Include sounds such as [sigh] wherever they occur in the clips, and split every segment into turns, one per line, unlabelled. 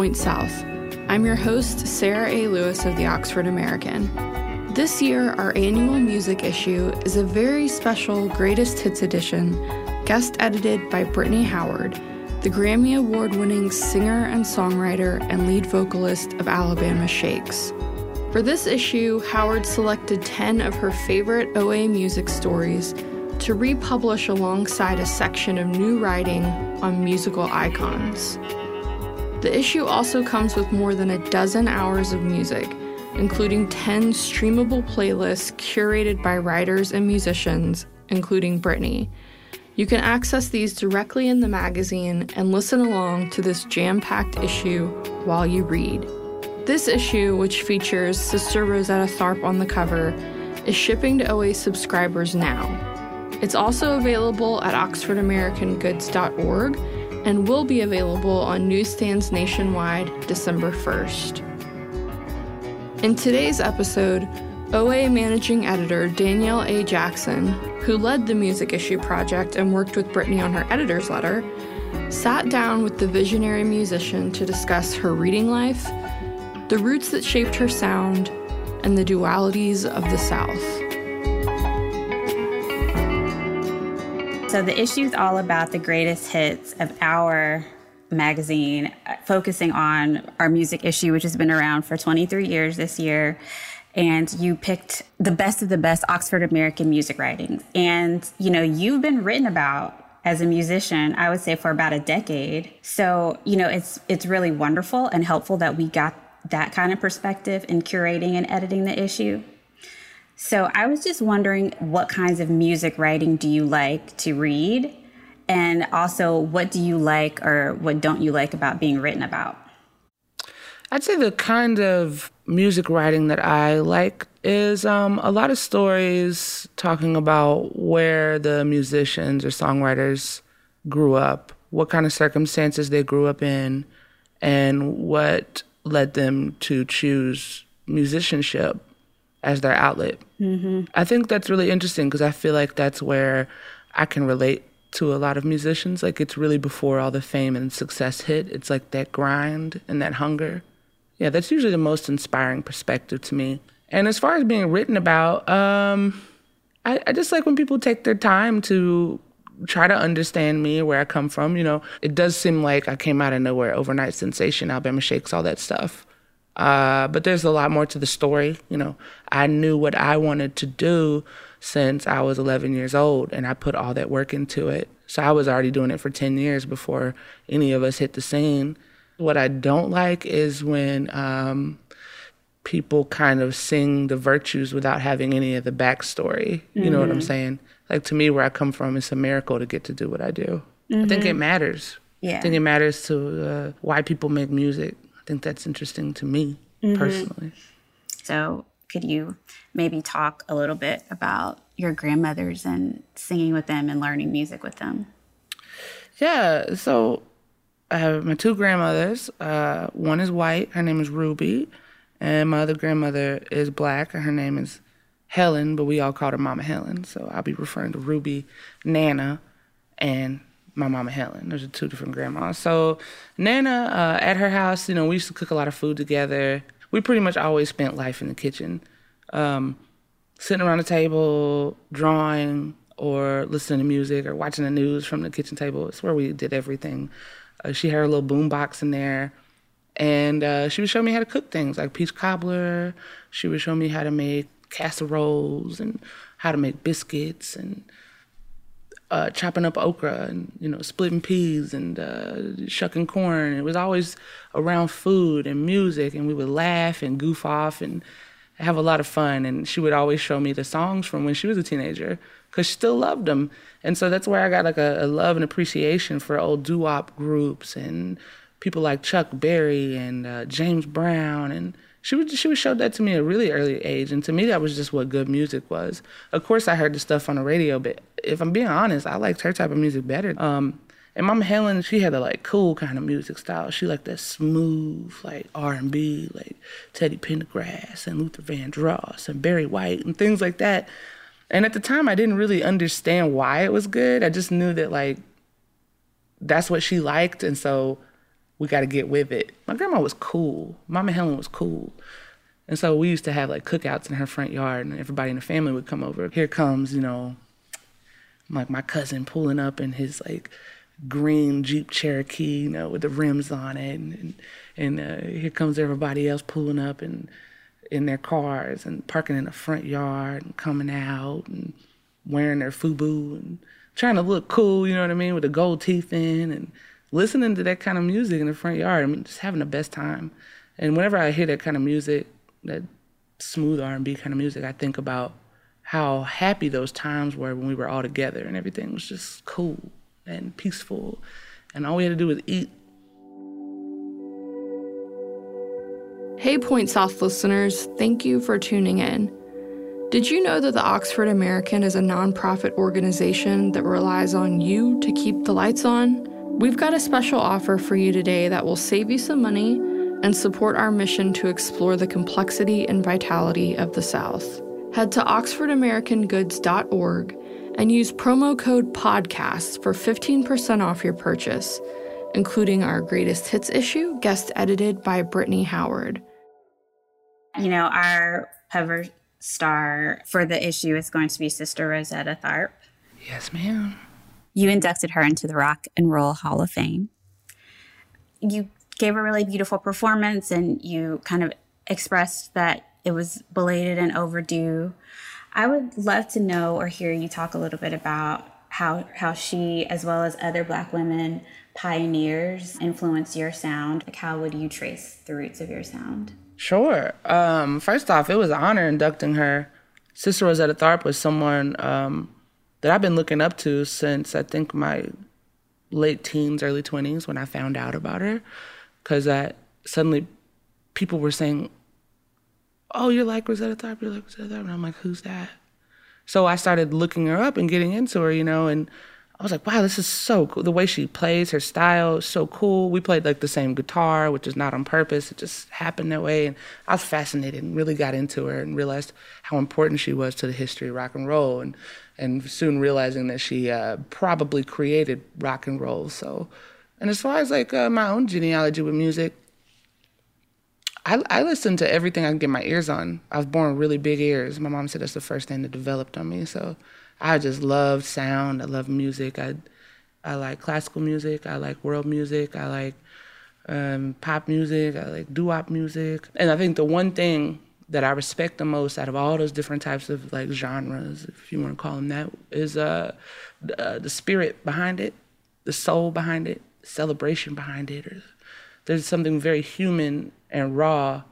Point South. I'm your host, Sarah A. Lewis of the Oxford American. This year, our annual music issue is a very special Greatest Hits edition, guest edited by Brittany Howard, the Grammy Award winning singer and songwriter and lead vocalist of Alabama Shakes. For this issue, Howard selected 10 of her favorite OA music stories to republish alongside a section of new writing on musical icons. The issue also comes with more than a dozen hours of music, including 10 streamable playlists curated by writers and musicians, including Brittany. You can access these directly in the magazine and listen along to this jam packed issue while you read. This issue, which features Sister Rosetta Tharpe on the cover, is shipping to OA subscribers now. It's also available at oxfordamericangoods.org and will be available on newsstands nationwide December 1st. In today's episode, OA managing editor Danielle A. Jackson, who led the music issue project and worked with Brittany on her editor's letter, sat down with the visionary musician to discuss her reading life, the roots that shaped her sound, and the dualities of the South.
So the issue is all about the greatest hits of our magazine, uh, focusing on our music issue, which has been around for 23 years this year. And you picked the best of the best Oxford American music writings. And, you know, you've been written about as a musician, I would say for about a decade. So, you know, it's it's really wonderful and helpful that we got that kind of perspective in curating and editing the issue. So I was just wondering what kinds of music writing do you like to read? And also, what do you like or what don't you like about being written about?
I'd say the kind of music writing that I like is um, a lot of stories talking about where the musicians or songwriters grew up, what kind of circumstances they grew up in, and what led them to choose musicianship as their outlet. Mm-hmm. I think that's really interesting because I feel like that's where I can relate to a lot of musicians. Like it's really before all the fame and success hit. It's like that grind and that hunger. Yeah, that's usually the most inspiring perspective to me. And as far as being written about, um, I, I just like when people take their time to try to understand me, where I come from. You know, it does seem like I came out of nowhere, overnight sensation, Alabama Shakes, all that stuff. Uh, but there's a lot more to the story. You know, I knew what I wanted to do since I was 11 years old, and I put all that work into it. So I was already doing it for 10 years before any of us hit the scene. What I don't like is when um, people kind of sing the virtues without having any of the backstory. You mm-hmm. know what I'm mm-hmm. saying? Like to me, where I come from, it's a miracle to get to do what I do. Mm-hmm. I think it mm-hmm. matters. Yeah. I think it matters to uh, why people make music think that's interesting to me mm-hmm. personally.
So, could you maybe talk a little bit about your grandmothers and singing with them and learning music with them?
Yeah. So, I have my two grandmothers. Uh, one is white, her name is Ruby, and my other grandmother is black, and her name is Helen, but we all called her Mama Helen. So I'll be referring to Ruby, Nana, and my mama Helen. Those are two different grandmas. So Nana, uh, at her house, you know, we used to cook a lot of food together. We pretty much always spent life in the kitchen, um, sitting around the table, drawing, or listening to music, or watching the news from the kitchen table. It's where we did everything. Uh, she had a little boom box in there, and uh, she would show me how to cook things like peach cobbler. She would show me how to make casseroles and how to make biscuits and uh, chopping up okra and you know splitting peas and uh, shucking corn. It was always around food and music, and we would laugh and goof off and have a lot of fun. And she would always show me the songs from when she was a teenager because she still loved them. And so that's where I got like a, a love and appreciation for old doo wop groups and people like Chuck Berry and uh, James Brown and she would she would show that to me at a really early age, and to me that was just what good music was. Of course, I heard the stuff on the radio, but if I'm being honest, I liked her type of music better. Um, and Mama Helen, she had a like cool kind of music style. She liked that smooth, like R and B, like Teddy Pendergrass and Luther Vandross and Barry White and things like that. And at the time, I didn't really understand why it was good. I just knew that like that's what she liked, and so we got to get with it. My grandma was cool. Mama Helen was cool. And so we used to have like cookouts in her front yard, and everybody in the family would come over. Here comes, you know, like my cousin pulling up in his like green Jeep Cherokee, you know, with the rims on it, and and, uh, here comes everybody else pulling up and in their cars and parking in the front yard and coming out and wearing their FUBU and trying to look cool, you know what I mean, with the gold teeth in and listening to that kind of music in the front yard. I mean, just having the best time. And whenever I hear that kind of music, that smooth R&B kind of music, I think about how happy those times were when we were all together and everything was just cool and peaceful. And all we had to do was eat.
Hey, Point South listeners, thank you for tuning in. Did you know that the Oxford American is a nonprofit organization that relies on you to keep the lights on? We've got a special offer for you today that will save you some money and support our mission to explore the complexity and vitality of the South. Head to oxfordamericangoods.org and use promo code PODCAST for 15% off your purchase, including our greatest hits issue, guest edited by Brittany Howard.
You know, our cover star for the issue is going to be Sister Rosetta Tharpe.
Yes, ma'am.
You inducted her into the Rock and Roll Hall of Fame. You gave a really beautiful performance and you kind of expressed that it was belated and overdue. I would love to know or hear you talk a little bit about how how she, as well as other Black women pioneers, influenced your sound. Like, how would you trace the roots of your sound?
Sure. Um, first off, it was an honor inducting her. Sister Rosetta Tharpe was someone um, that I've been looking up to since I think my late teens, early 20s when I found out about her. Because I suddenly people were saying, oh, you're like Rosetta Tharpe, you're like Rosetta Tharpe. And I'm like, who's that? So I started looking her up and getting into her, you know, and I was like, wow, this is so cool. The way she plays, her style so cool. We played like the same guitar, which is not on purpose. It just happened that way. And I was fascinated and really got into her and realized how important she was to the history of rock and roll. And, and soon realizing that she uh, probably created rock and roll. So, and as far as like uh, my own genealogy with music, I, I listen to everything I can get my ears on. I was born with really big ears. My mom said that's the first thing that developed on me. So I just love sound. I love music. I I like classical music. I like world music. I like um, pop music. I like doo wop music. And I think the one thing that I respect the most out of all those different types of like genres, if you want to call them that, is uh, the, uh, the spirit behind it, the soul behind it, celebration behind it. There's something very human and raw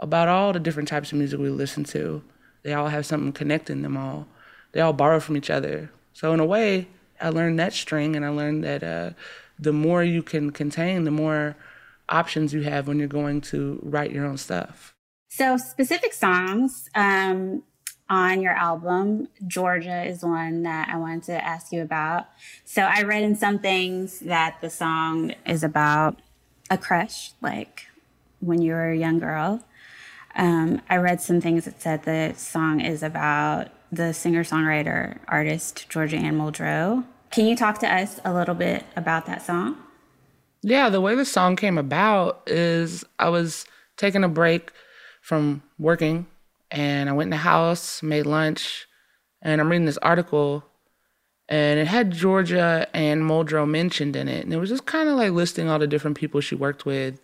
about all the different types of music we listen to. They all have something connecting them all. They all borrow from each other. So in a way, I learned that string, and I learned that uh, the more you can contain, the more options you have when you're going to write your own stuff.
So specific songs um, on your album, Georgia is one that I wanted to ask you about. So I read in some things that the song is about a crush, like when you were a young girl. Um, I read some things that said the song is about the singer songwriter artist Georgia Anne Muldrow. Can you talk to us a little bit about that song?
Yeah, the way the song came about is I was taking a break from working and I went in the house, made lunch, and I'm reading this article and it had Georgia Anne Muldrow mentioned in it. And it was just kind of like listing all the different people she worked with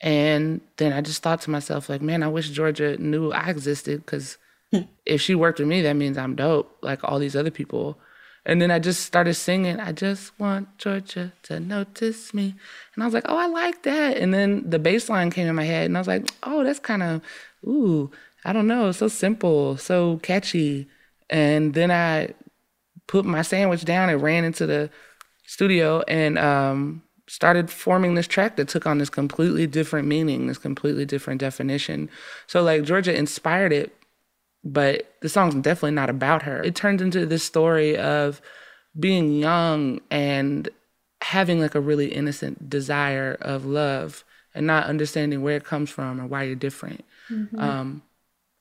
and then I just thought to myself, like, man, I wish Georgia knew I existed because. [laughs] if she worked with me, that means I'm dope, like all these other people. And then I just started singing, I just want Georgia to notice me. And I was like, oh, I like that. And then the bass line came in my head, and I was like, oh, that's kind of, ooh, I don't know, so simple, so catchy. And then I put my sandwich down and ran into the studio and um, started forming this track that took on this completely different meaning, this completely different definition. So like Georgia inspired it, but the song's definitely not about her. It turns into this story of being young and having like a really innocent desire of love and not understanding where it comes from or why you're different. Mm-hmm. Um,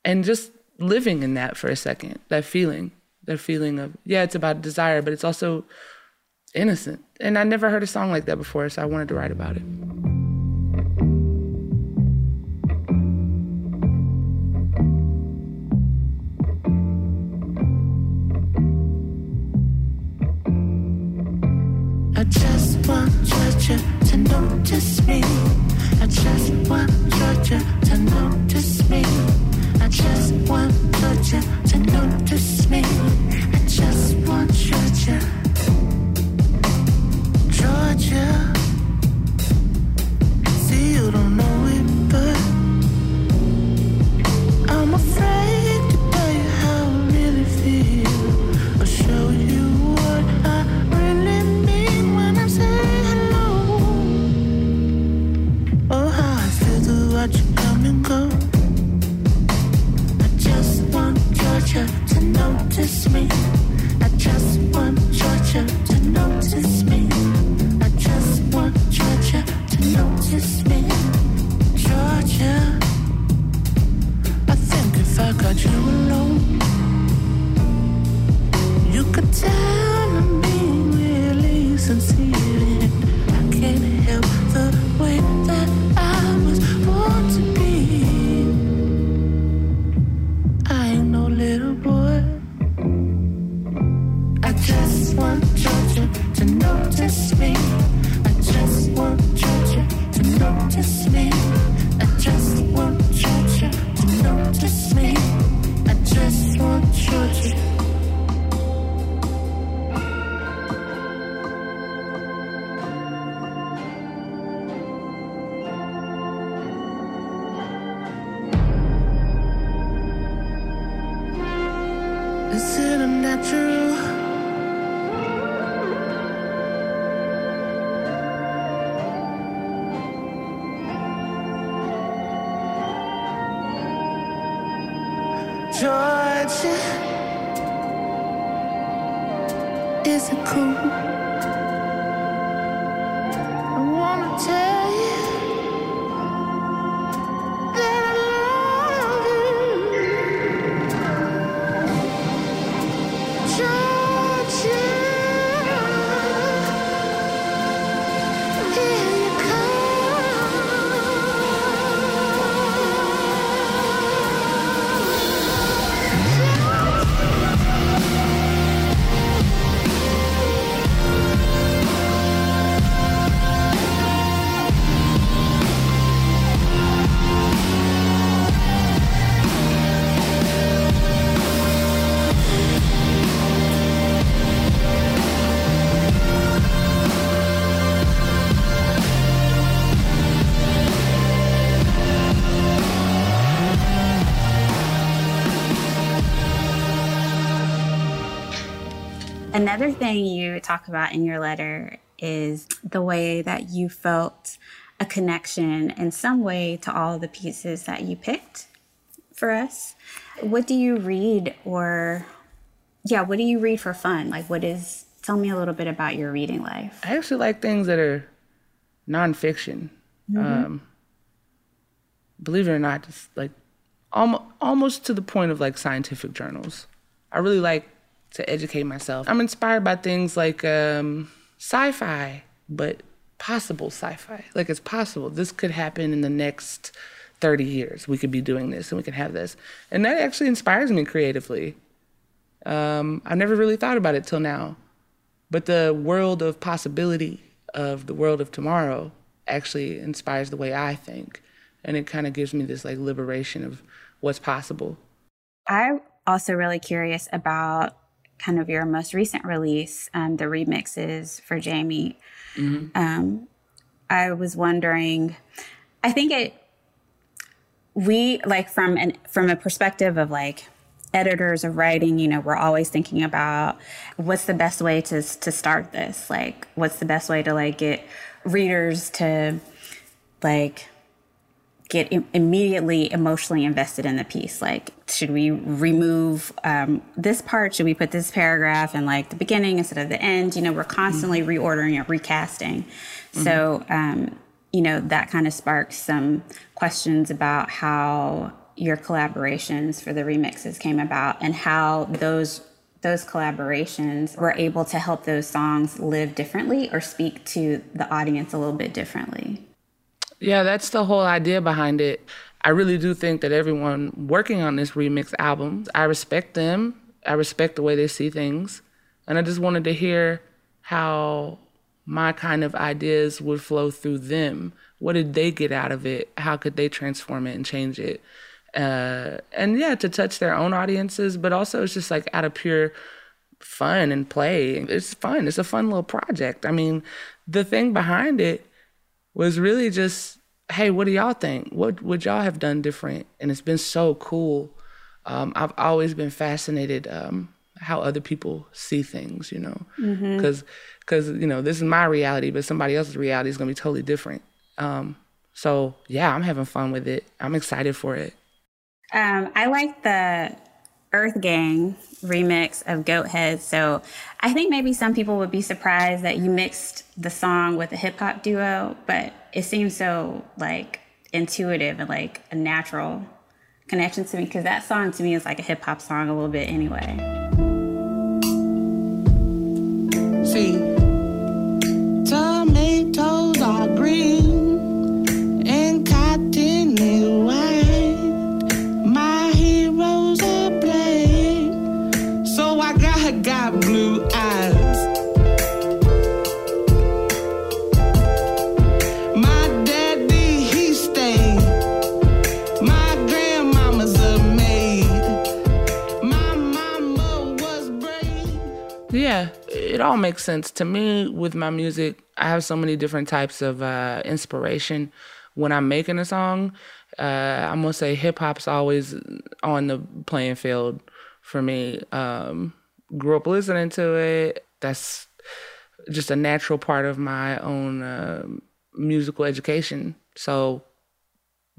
and just living in that for a second, that feeling, that feeling of, yeah, it's about desire, but it's also innocent. And I never heard a song like that before, so I wanted to write about it. I just want Georgia to notice me. I just want Georgia to notice me. I just want Georgia to notice me. I just want Georgia. Georgia. See, you don't know it, but I'm afraid. Georgia, is it cool?
Another thing you talk about in your letter is the way that you felt a connection in some way to all the pieces that you picked for us. What do you read or yeah, what do you read for fun? Like what is tell me a little bit about your reading life.
I actually like things that are nonfiction. Um, believe it or not, just like almost almost to the point of like scientific journals. I really like to educate myself. I'm inspired by things like um, sci-fi, but possible sci-fi. Like it's possible this could happen in the next 30 years. We could be doing this and we could have this, and that actually inspires me creatively. Um, I've never really thought about it till now, but the world of possibility of the world of tomorrow actually inspires the way I think, and it kind of gives me this like liberation of what's possible.
I'm also really curious about kind of your most recent release, um, the remixes for Jamie. Um, I was wondering, I think it, we like from an from a perspective of like editors of writing, you know, we're always thinking about what's the best way to to start this, like what's the best way to like get readers to like get Im- immediately emotionally invested in the piece. Like, should we remove um, this part? Should we put this paragraph in like the beginning instead of the end? You know, we're constantly reordering and recasting. So, um, you know, that kind of sparks some questions about how your collaborations for the remixes came about and how those those collaborations were able to help those songs live differently or speak to the audience a little bit differently.
Yeah, that's the whole idea behind it. I really do think that everyone working on this remix album, I respect them. I respect the way they see things. And I just wanted to hear how
my kind of ideas would flow through them. What did they get out of it? How could they transform it and change it? Uh, and yeah, to touch their own audiences, but also it's just like out of pure fun and play. It's fun. It's a fun little project. I mean, the thing behind it was really just, hey, what do y'all think? What would y'all have done different? And it's been so cool. Um, I've always been fascinated um, how other people see things, you know, because mm-hmm. because you know this is my reality, but somebody else's reality is gonna be totally different. Um, so yeah, I'm having fun with it. I'm excited for it.
Um, I like the Earth Gang remix of Goat Head. So I think maybe some people would be surprised that you mixed the song with a hip hop duo, but it seems so like intuitive and like a natural connection to me because that song to me is like a hip hop song a little bit anyway.
See,
all makes sense to me. With my music, I have so many different types of uh, inspiration when I'm making a song. Uh, I'm gonna say hip hop's always on the playing field for me. Um, grew up listening to it. That's just a natural part of my own uh, musical education. So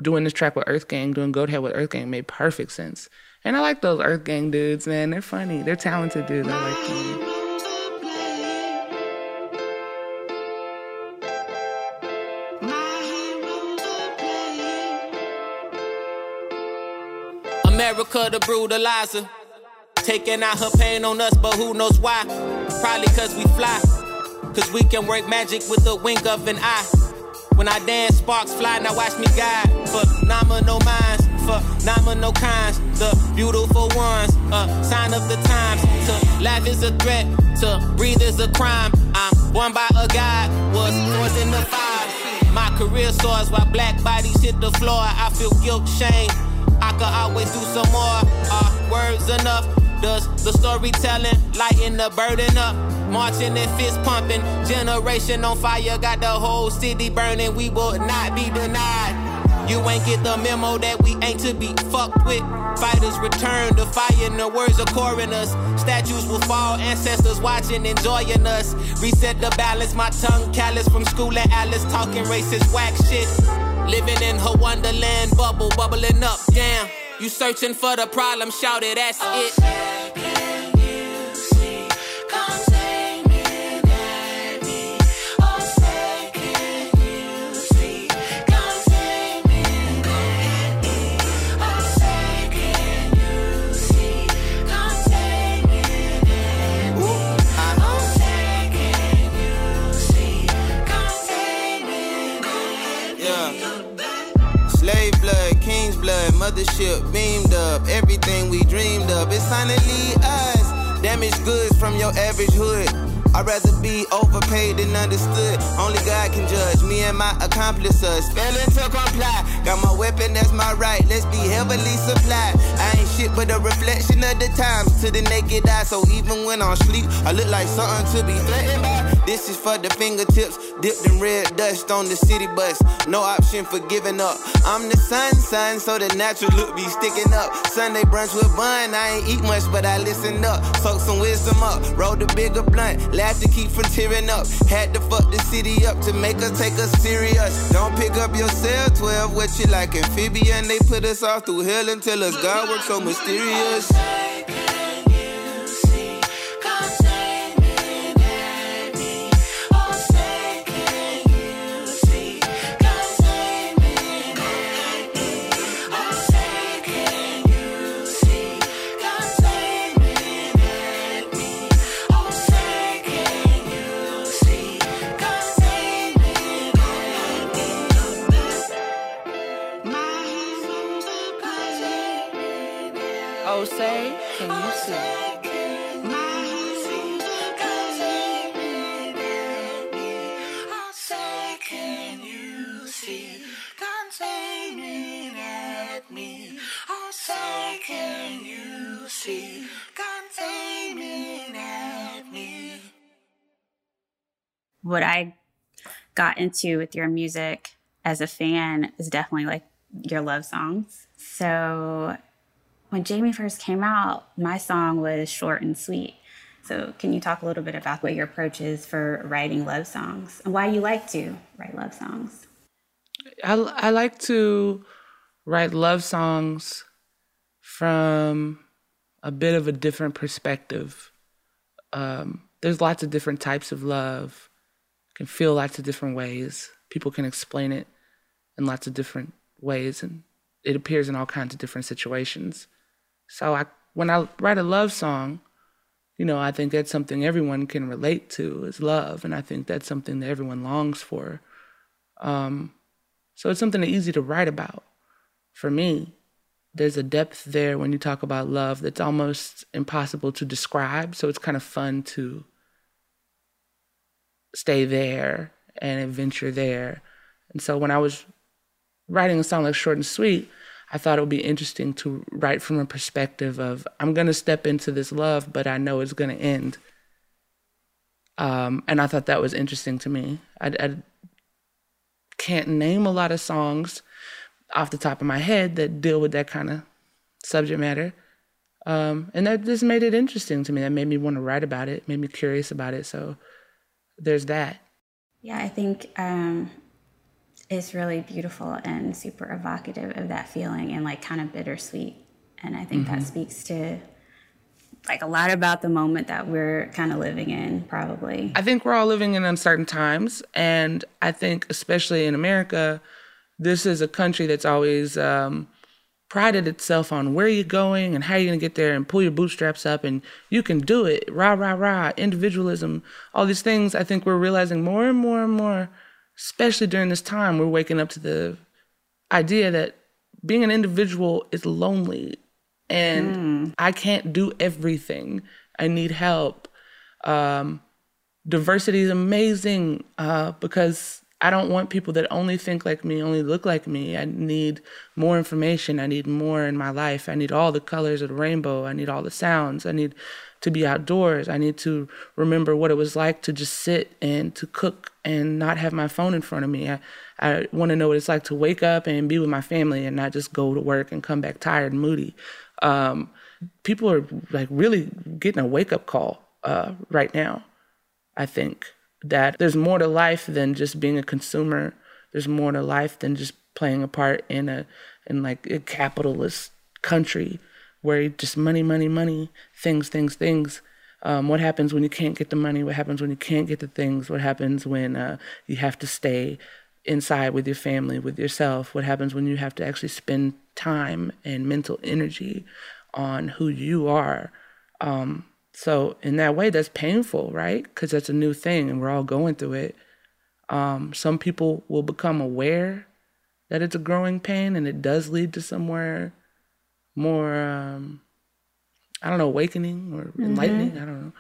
doing this track with Earth Gang, doing Goat Head with Earth Gang made perfect sense. And I like those Earth Gang dudes, man. They're funny. They're talented dudes. I like them.
America the brutalizer. Taking out her pain on us, but who knows why? Probably cause we fly. Cause we can work magic with the wink of an eye. When I dance, sparks fly, now watch me guide. Nominal minds, for nominal kinds. The beautiful ones, a sign of the times. To laugh is a threat, to breathe is a crime. I'm born by a God, was forced in the fire. My career soars while black bodies hit the floor. I feel guilt, shame. I could always do some more. Are words enough? Does the storytelling lighten the burden up? Marching and fist pumping, generation on fire, got the whole city burning. We will not be denied. You ain't get the memo that we ain't to be fucked with. Fighters return to fire, the words coring us. Statues will fall, ancestors watching, enjoying us. Reset the balance, my tongue callous from school and Alice talking racist whack shit. Living in her wonderland bubble, bubbling up, damn. You searching for the problem, shout it, that's it. Mothership beamed up. Everything we dreamed of is finally us. Damaged goods from your average hood. I'd rather be overpaid than understood. Only God can judge me and my accomplices. Failing to comply. Got my weapon, that's my right. Let's be heavily supplied. I ain't shit but a reflection of the times to the naked eye. So even when I'm sleep, I look like something to be threatened by. This is for the fingertips, dipped in red dust on the city bus. No option for giving up. I'm the sun, son, so the natural look be sticking up. Sunday brunch with bun, I ain't eat much, but I listen up. Soak some wisdom up, roll the bigger blunt. Laugh to keep from tearing up. Had to fuck the city up to make us take us serious. Don't pick up your cell 12, what you like amphibian? They put us all through hell and tell us God works so mysterious.
Into with your music as a fan is definitely like your love songs. So when Jamie first came out, my song was short and sweet. So can you talk a little bit about what your approach is for writing love songs and why you like to write love songs?
I, I like to write love songs from a bit of a different perspective. Um, there's lots of different types of love, can feel lots of different ways. People can explain it in lots of different ways, and it appears in all kinds of different situations. So I, when I write a love song, you know, I think that's something everyone can relate to is love, and I think that's something that everyone longs for. Um, so it's something easy to write about. For me, there's a depth there when you talk about love that's almost impossible to describe. So it's kind of fun to stay there and adventure there. And so when I was writing a song like Short and Sweet, I thought it would be interesting to write from a perspective of I'm going to step into this love, but I know it's going to end. Um, and I thought that was interesting to me. I, I can't name a lot of songs off the top of my head that deal with that kind of subject matter. Um, and that just made it interesting to me. That made me want to write about it, made me curious about it. So there's that.
Yeah, I think um, it's really beautiful and super evocative of that feeling and like kind of bittersweet. And I think
Mm-hmm.
that speaks to like a lot about the moment that we're kind of living in, probably.
I think we're all living in uncertain times. And I think, especially in America, this is a country that's always um, prided itself on where you're going and how you're going to get there and pull your bootstraps up and you can do it. Rah, rah, rah, individualism, all these things. I think we're realizing more and more and more, especially during this time, we're waking up to the idea that being an individual is lonely and I can't do everything. I need help. Um, diversity is amazing uh, because I don't want people that only think like me, only look like me. I need more information. I need more in my life. I need all the colors of the rainbow. I need all the sounds. I need to be outdoors. I need to remember what it was like to just sit and to cook and not have my phone in front of me. I, I want to know what it's like to wake up and be with my family and not just go to work and come back tired and moody. Um, people are like really getting a wake up call uh, right now. I think that there's more to life than just being a consumer. There's more to life than just playing a part in a in like a capitalist country where just money, money, money, things, things, things. Um, what happens when you can't get the money? What happens when you can't get the things? What happens when uh, you have to stay inside with your family, with yourself? What happens when you have to actually spend time and mental energy on who you are? Um, so in that way, that's painful, right? Because that's a new thing, and we're all going through it. Um, some people will become aware that it's a growing pain, and it does lead to somewhere more, um, I don't know, awakening or enlightening. I don't know.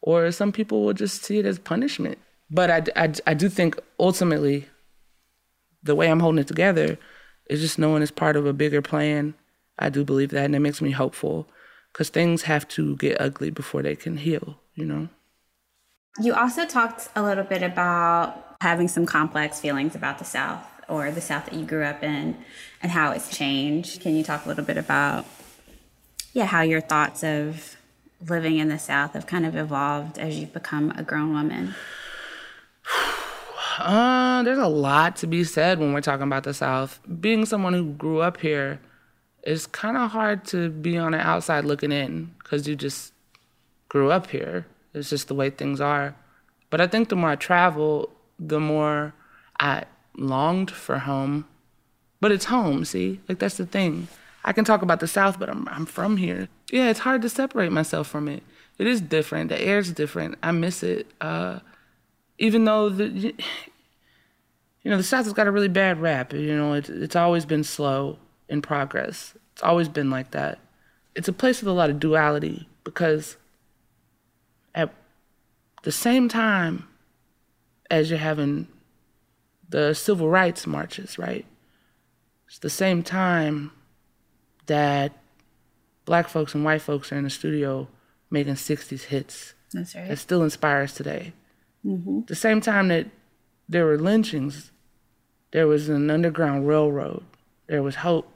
Or some people will just see it as punishment. But I, I, I do think ultimately, the way I'm holding it together is just knowing it's part of a bigger plan. I do believe that, and it makes me hopeful because things have to get ugly before they can heal, you know?
You also talked a little bit about having some complex feelings about the South or the South that you grew up in and how it's changed. Can you talk a little bit about, yeah, how your thoughts of living in the South have kind of evolved as you've become a grown woman? [sighs]
Uh, there's a lot to be said when we're talking about the South. Being someone who grew up here, it's kind of hard to be on the outside looking in because you just grew up here. It's just the way things are. But I think the more I travel, the more I longed for home. But it's home, see? Like that's the thing. I can talk about the South, but I'm I'm from here. Yeah, it's hard to separate myself from it. It is different. The air's different. I miss it. Uh, even though the [sighs] you know the South has got a really bad rap. You know, it's it's always been slow in progress. It's always been like that. It's a place with a lot of duality because at the same time as you're having the civil rights marches, right? It's the same time that black folks and white folks are in the studio making 60s hits
That's right.
that still inspires today. Mm-hmm. The same time that there were lynchings, there was an underground railroad. There was hope.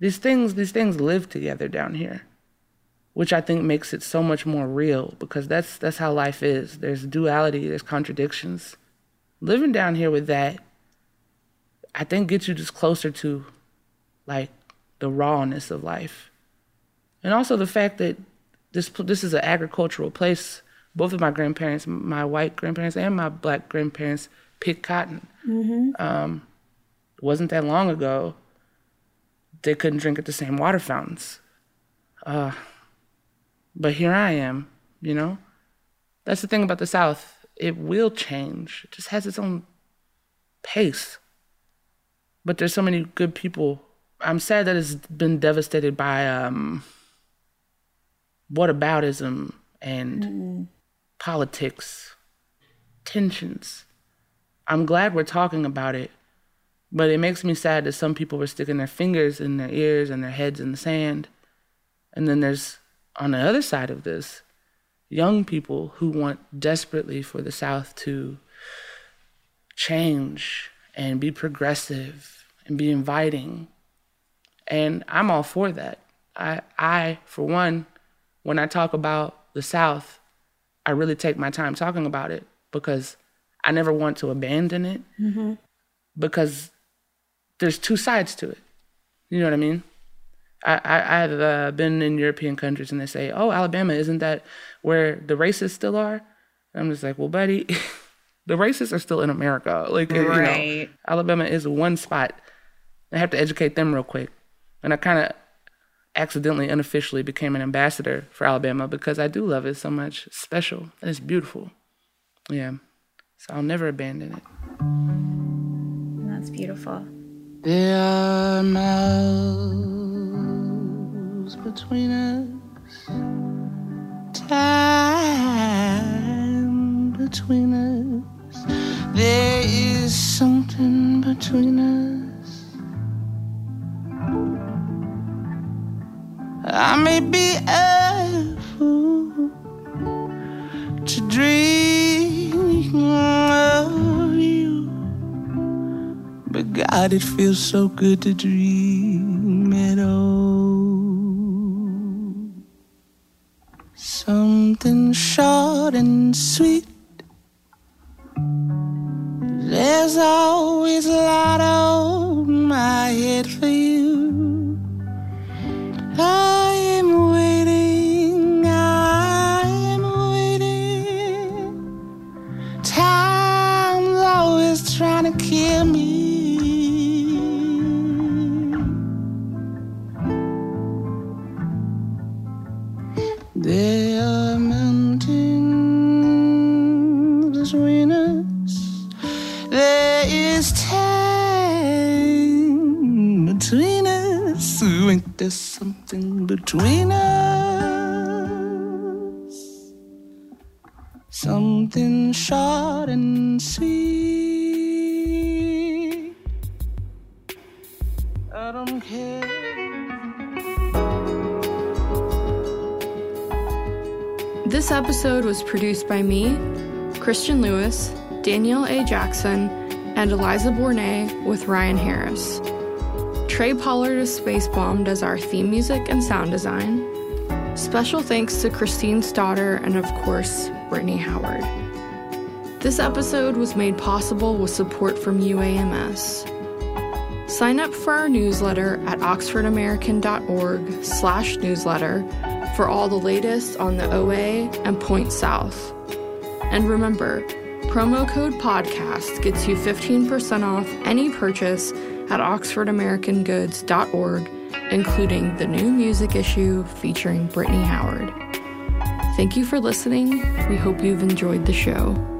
These things, these things live together down here, which I think makes it so much more real because that's that's how life is. There's duality, there's contradictions. Living down here with that, I think gets you just closer to like the rawness of life. And also the fact that this this is an agricultural place. Both of my grandparents, my white grandparents and my black grandparents, picked cotton. Um, wasn't that long ago. They couldn't drink at the same water fountains. Uh, but here I am, you know. That's the thing about the South. It will change. It just has its own pace. But there's so many good people. I'm sad that it's been devastated by um, whataboutism and politics, tensions. I'm glad we're talking about it, but it makes me sad that some people were sticking their fingers in their ears and their heads in the sand. And then there's, on the other side of this, young people who want desperately for the South to change and be progressive and be inviting. And I'm all for that. I, I, for one, when I talk about the South, I really take my time talking about it because I never want to abandon it mm-hmm. because there's two sides to it. You know what I mean? I, I, I've uh, been in European countries and they say, oh, Alabama, isn't that where the racists still are? And I'm just like, well, buddy, [laughs] the racists are still in America. Like, you know, Alabama is one spot. I have to educate them real quick. And I kind of accidentally, unofficially became an ambassador for Alabama because I do love it so much. It's special and it's beautiful. Yeah. So I'll never abandon it.
That's beautiful.
There are miles between us, time between us. There is something between us. I may be a fool to dream of God, it feels so good to dream at all. Something short and sweet. There's always a lot on my head for you. Something between us? Something short and sweet. I don't care.
This episode was produced by me, Christian Lewis, Danielle A. Jackson, and Eliza Borné with Ryan Harris. Trey Pollard of Spacebomb does our theme music and sound design. Special thanks to Christine Stoddard and, of course, Brittany Howard. This episode was made possible with support from UAMS. Sign up for our newsletter at oxfordamerican.org slash newsletter for all the latest on the OA and Point South. And remember, promo code podcast gets you 15% off any purchase at oxfordamericangoods.org, including the new music issue featuring Brittany Howard. Thank you for listening. We hope you've enjoyed the show.